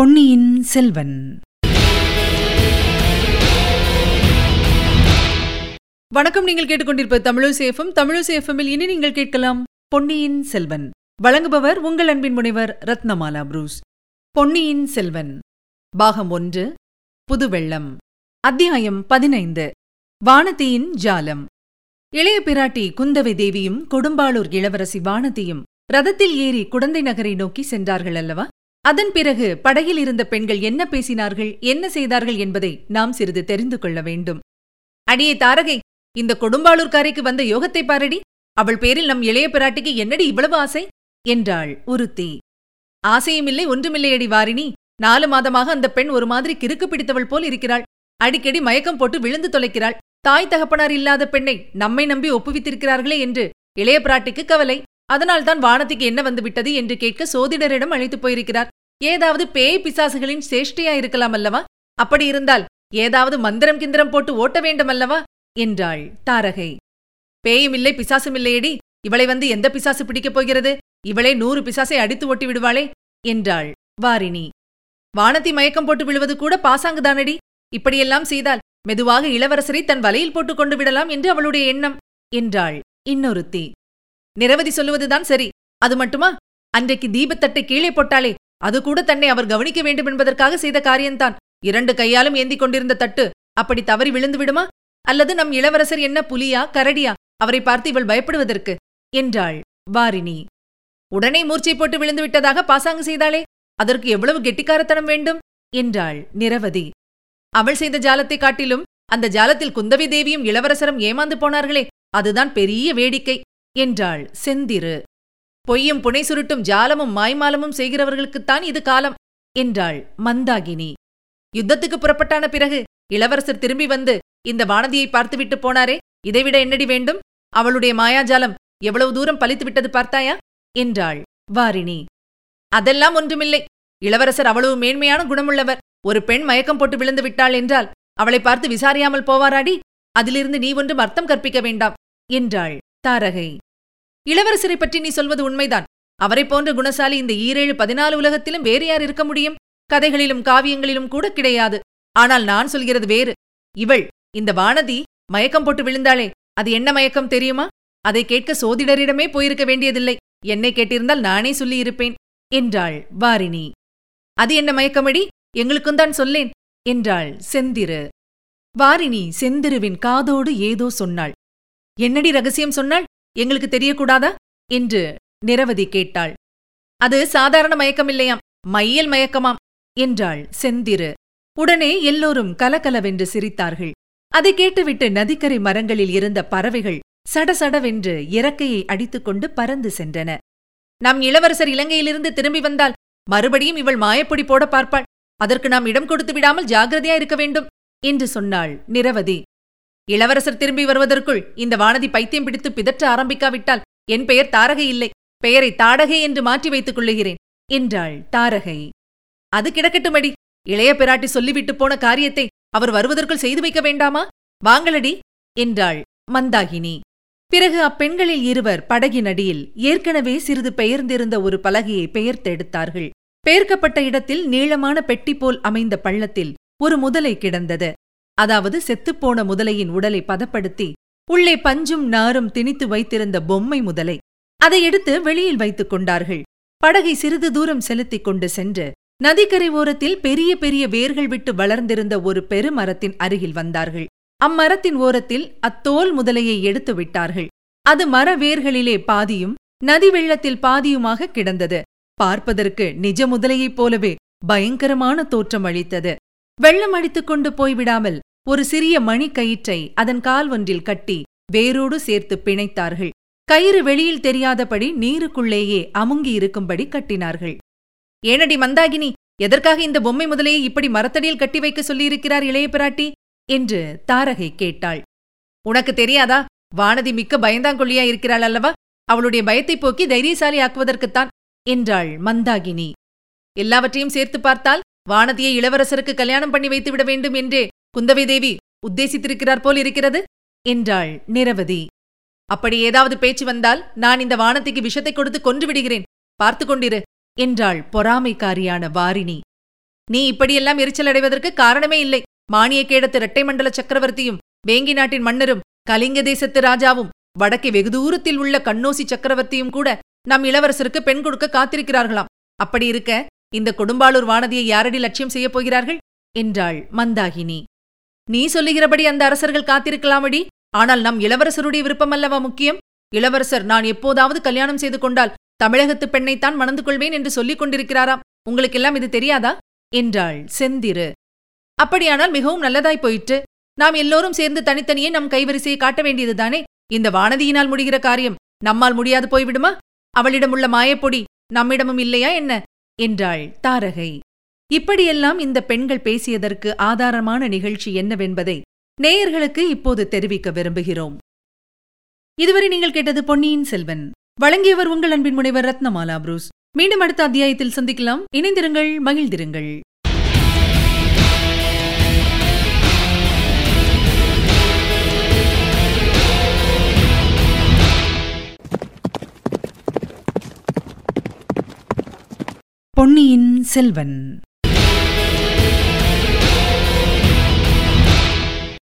பொன்னியின் செல்வன். வணக்கம் நீங்கள் கேட்டுக்கொண்டிருப்ப தமிழசேஃபம் தமிழசேஃபமில் இனி நீங்கள் கேட்கலாம் பொன்னியின் செல்வன். வழங்குபவர் உங்கள் அன்பின் முனைவர் ரத்னமாலா புரூஸ். பொன்னியின் செல்வன். பாகம் ஒன்று புதுவெள்ளம். அத்தியாயம் பதினைந்து வானதியின் ஜாலம். இளைய பிராட்டி குந்தவை தேவியும் கொடும்பாளூர் இளவரசி வானதியும் ரதத்தில் ஏறி குடந்தை நகரை நோக்கி சென்றார்கள் அல்லவா? அதன் பிறகு படகில் இருந்த பெண்கள் என்ன பேசினார்கள் என்ன செய்தார்கள் என்பதை நாம் சிறிது தெரிந்து கொள்ள வேண்டும். அடியே தாரகை இந்த கொடும்பாளூர்காரைக்கு வந்த யோகத்தை பாரடி. அவள் பேரில் நம் இளைய பிராட்டிக்கு என்னடி இவ்வளவு ஆசை? என்றாள் உருத்தி. ஆசையுமில்லை ஒன்றுமில்லையடி வாரிணி. நாலு மாதமாக அந்த பெண் ஒரு மாதிரி கிறுக்கு பிடித்தவள் போல் இருக்கிறாள். அடிக்கடி மயக்கம் போட்டு விழுந்து தொலைக்கிறாள். தாய் தகப்பனார் இல்லாத பெண்ணை நம்மை நம்பி ஒப்புவித்திருக்கிறார்களே என்று இளைய பிராட்டிக்கு கவலை. அதனால்தான் வானத்துக்கு என்ன வந்துவிட்டது என்று கேட்க சோதிடரிடம் அழைத்துப் போயிருக்கிறார். ஏதாவது பேய் பிசாசுகளின் சேஷ்டியா இருக்கலாம் அல்லவா? அப்படி இருந்தால் ஏதாவது மந்திரம் கிந்திரம் போட்டு ஓட்ட வேண்டும் அல்லவா? என்றாள் தாரகை. பேயும் இல்லை பிசாசும் இல்லையடி. இவளை வந்து எந்த பிசாசு பிடிக்கப் போகிறது? இவளே நூறு பிசாசை அடித்து ஓட்டி விடுவாளே என்றாள் வாரிணி. வானத்தி மயக்கம் போட்டு விழுவது கூட பாசாங்குதானடி இப்படியெல்லாம் செய்தால் மெதுவாக இளவரசரை தன் வலையில் போட்டுக் கொண்டு விடலாம் என்று அவளுடைய எண்ணம் என்றாள் இன்னொருத்தி. நிரவதி சொல்லுவதுதான் சரி. அது மட்டுமா? அன்றைக்கு தீபத்தட்டை கீழே போட்டாளே அது கூட தன்னை அவர் கவனிக்க வேண்டும் என்பதற்காக செய்த காரியம்தான். இரண்டு கையாலும் ஏந்திக் கொண்டிருந்த தட்டு அப்படி தவறி விழுந்து விடுமா? அல்லது நம் இளவரசர் என்ன புலியா கரடியா? அவரை பார்த்து இவள் பயப்படுவதற்கு என்றாள் வாரிணி. உடனே மூர்ச்சை போட்டு விழுந்து விட்டதாக பாசாங்கு செய்தாளே அதற்கு எவ்வளவு கெட்டிக்காரத்தனம் வேண்டும்? என்றாள் நிரவதி. அவள் செய்த ஜாலத்தை காட்டிலும் அந்த ஜாலத்தில் குந்தவி தேவியும் இளவரசரும் ஏமாந்து போனார்களே அதுதான் பெரிய வேடிக்கை என்றாள் செந்திரு. பொய்யும் புனை சுருட்டும் ஜாலமும் மாய்மாலமும் செய்கிறவர்களுக்குத்தான் இது காலம் என்றாள் மந்தாகினி. யுத்தத்துக்கு புறப்பட்டான பிறகு இளவரசர் திரும்பி வந்து இந்த வானதியை பார்த்துவிட்டு போனாரே இதைவிட என்னடி வேண்டும்? அவளுடைய மாயாஜாலம் எவ்வளவு தூரம் பலித்து விட்டது பார்த்தாயா? என்றாள் வாரிணி. அதெல்லாம் ஒன்றுமில்லை. இளவரசர் அவ்வளவு மேன்மையான குணமுள்ளவர். ஒரு பெண் மயக்கம் போட்டு விழுந்து விட்டாள் என்றால் அவளை பார்த்து விசாரியாமல் போவாராடி? அதிலிருந்து நீ ஒன்றும் அர்த்தம் கற்பிக்க வேண்டாம் என்றாள் தாரகை. இளவரசரை பற்றி நீ சொல்வது உண்மைதான். அவரை போன்ற குணசாலி இந்த ஈரேழு பதினாலு உலகத்திலும் வேறு யார் இருக்க முடியும்? கதைகளிலும் காவியங்களிலும் கூட கிடையாது. ஆனால் நான் சொல்கிறது வேறு. இவள் இந்த வானதி மயக்கம் போட்டு விழுந்தாளே அது என்ன மயக்கம் தெரியுமா? அதை கேட்க சோதிடரிடமே போயிருக்க வேண்டியதில்லை. என்னை கேட்டிருந்தால் நானே சொல்லியிருப்பேன் என்றாள் வாரிணி. அது என்ன மயக்கமடி? எங்களுக்கும் தான் சொல்லேன் என்றாள் செந்திரு. வாரிணி செந்திருவின் காதோடு ஏதோ சொன்னாள். என்னடி ரகசியம் சொன்னாள்? எங்களுக்கு தெரியக்கூடாதா? என்று நிரவதி கேட்டாள். அது சாதாரண மயக்கமில்லையாம் மையல் மயக்கமாம் என்றாள் செந்திரு. உடனே எல்லோரும் கலகலவென்று சிரித்தார்கள். அதை கேட்டுவிட்டு நதிக்கரை மரங்களில் இருந்த பறவைகள் சடசடவென்று இறக்கையை அடித்துக்கொண்டு பறந்து சென்றன. நம் இளவரசர் இலங்கையிலிருந்து திரும்பி வந்தால் மறுபடியும் இவள் மாயப்பொடி போட பார்ப்பாள். அதற்கு நாம் இடம் கொடுத்து விடாமல் ஜாகிரதையா இருக்க வேண்டும் என்று சொன்னாள் நிரவதி. இளவரசர் திரும்பி வருவதற்குள் இந்த வானதி பைத்தியம் பிடித்து பிதற்ற ஆரம்பிக்காவிட்டால் என் பெயர் தாரகை இல்லை. பெயரை தாடகை என்று மாற்றி வைத்துக் கொள்ளுகிறேன் என்றாள் தாரகை. அது கிடக்கட்டுமடி. இளைய பிராட்டி சொல்லிவிட்டு போன காரியத்தை அவர் வருவதற்குள் செய்து வைக்க வேண்டாமா? வாங்களடி என்றாள் மந்தாகினி. பிறகு அப்பெண்களில் இருவர் படகின் அடியில் ஏற்கனவே சிறிது பெயர்ந்திருந்த ஒரு பலகையை பெயர்த்தெடுத்தார்கள் பெயர்க்கப்பட்ட இடத்தில் நீளமான பெட்டி போல் அமைந்த பள்ளத்தில் ஒரு முதலை கிடந்தது. அதாவது செத்துப்போன முதலையின் உடலை பதப்படுத்தி உள்ளே பஞ்சும் நாரும் திணித்து வைத்திருந்த பொம்மை முதலை அதை எடுத்து வெளியில் வைத்துக் கொண்டார்கள். படகை சிறிது தூரம் செலுத்திக் கொண்டு சென்று நதிக்கரை ஓரத்தில் பெரிய பெரிய வேர்கள் விட்டு வளர்ந்திருந்த ஒரு பெருமரத்தின் அருகில் வந்தார்கள். அம்மரத்தின் ஓரத்தில் அத்தோல் முதலையை எடுத்து விட்டார்கள். அது மர வேர்களிலே பாதியும் நதி வெள்ளத்தில் பாதியுமாக கிடந்தது. பார்ப்பதற்கு நிஜ முதலையைப் போலவே பயங்கரமான தோற்றம் அளித்தது. வெள்ளம் அடித்துக் கொண்டு போய்விடாமல் ஒரு சிறிய மணிக்கயிற்றை அதன் கால் ஒன்றில் கட்டி வேரோடு சேர்த்து பிணைத்தார்கள். கயிறு வெளியில் தெரியாதபடி நீருக்குள்ளேயே அமுங்கி இருக்கும்படி கட்டினார்கள். ஏனடி மந்தாகினி எதற்காக இந்த பொம்மை முதலையை இப்படி மரத்தடியில் கட்டி வைக்க சொல்லியிருக்கிறார் இளைய பிராட்டி? என்று தாரகை கேட்டாள். உனக்கு தெரியாதா? வானதி மிக்க பயந்தாங்கொல்லியா இருக்கிறாள் அல்லவா? அவளுடைய பயத்தை போக்கி தைரியசாலி ஆக்குவதற்குத்தான் என்றாள் மந்தாகினி. எல்லாவற்றையும் சேர்த்து பார்த்தால் வானதியை இளவரசருக்கு கல்யாணம் பண்ணி வைத்து விட வேண்டும் என்றே குந்தவை தேவி உத்தேசித்திருக்கிறார் போல் இருக்கிறது? என்றாள் நிரவதி. அப்படி ஏதாவது பேச்சு வந்தால் நான் இந்த வானத்திக்கு விஷத்தை கொடுத்து கொன்று விடுகிறேன். பார்த்து கொண்டிரு என்றாள் பொறாமைக்காரியான வாரிணி. நீ இப்படியெல்லாம் எரிச்சல் அடைவதற்கு காரணமே இல்லை. மானிய கேடத்து இரட்டை மண்டல சக்கரவர்த்தியும் வேங்கி நாட்டின் மன்னரும் கலிங்க தேசத்து ராஜாவும் வடக்கே வெகு தூரத்தில் உள்ள கண்ணோசி சக்கரவர்த்தியும் கூட நம் இளவரசருக்கு பெண் கொடுக்க காத்திருக்கிறார்களாம். அப்படி இருக்க இந்த கொடும்பாளூர் வானதியை யாரடி லட்சியம் செய்யப் போகிறார்கள்? என்றாள் மந்தாகினி. நீ சொல்லுகிறபடி அந்த அரசர்கள் காத்திருக்கலாமடி. ஆனால் நம் இளவரசருடைய விருப்பம் அல்லவா முக்கியம்? இளவரசர் நான் எப்போதாவது கல்யாணம் செய்து கொண்டால் தமிழகத்து பெண்ணைத்தான் மணந்து கொள்வேன் என்று சொல்லிக் கொண்டிருக்கிறாராம். உங்களுக்கெல்லாம் இது தெரியாதா? என்றாள் செந்திரு. அப்படியானால் மிகவும் நல்லதாய் போயிற்று. நாம் எல்லோரும் சேர்ந்து தனித்தனியே நம் கைவரிசையை காட்ட வேண்டியதுதானே? இந்த வானதியினால் முடிகிற காரியம் நம்மால் முடியாது போய்விடுமா? அவளிடம் உள்ள மாயப்பொடி நம்மிடமும் இல்லையா என்ன? என்றாள் தாரகை. இப்படியெல்லாம் இந்த பெண்கள் பேசியதற்கு ஆதாரமான நிகழ்ச்சி என்னவென்பதை நேயர்களுக்கு இப்போது தெரிவிக்க விரும்புகிறோம். இதுவரை நீங்கள் கேட்டது பொன்னியின் செல்வன். வழங்கியவர் உங்கள் அன்பின் முனைவர் ரத்னமாலா புரூஸ். மீண்டும் அடுத்த அத்தியாயத்தில் சந்திக்கலாம். இணைந்திருங்கள் மகிழ்ந்திருங்கள். பொன்னியின் செல்வன்.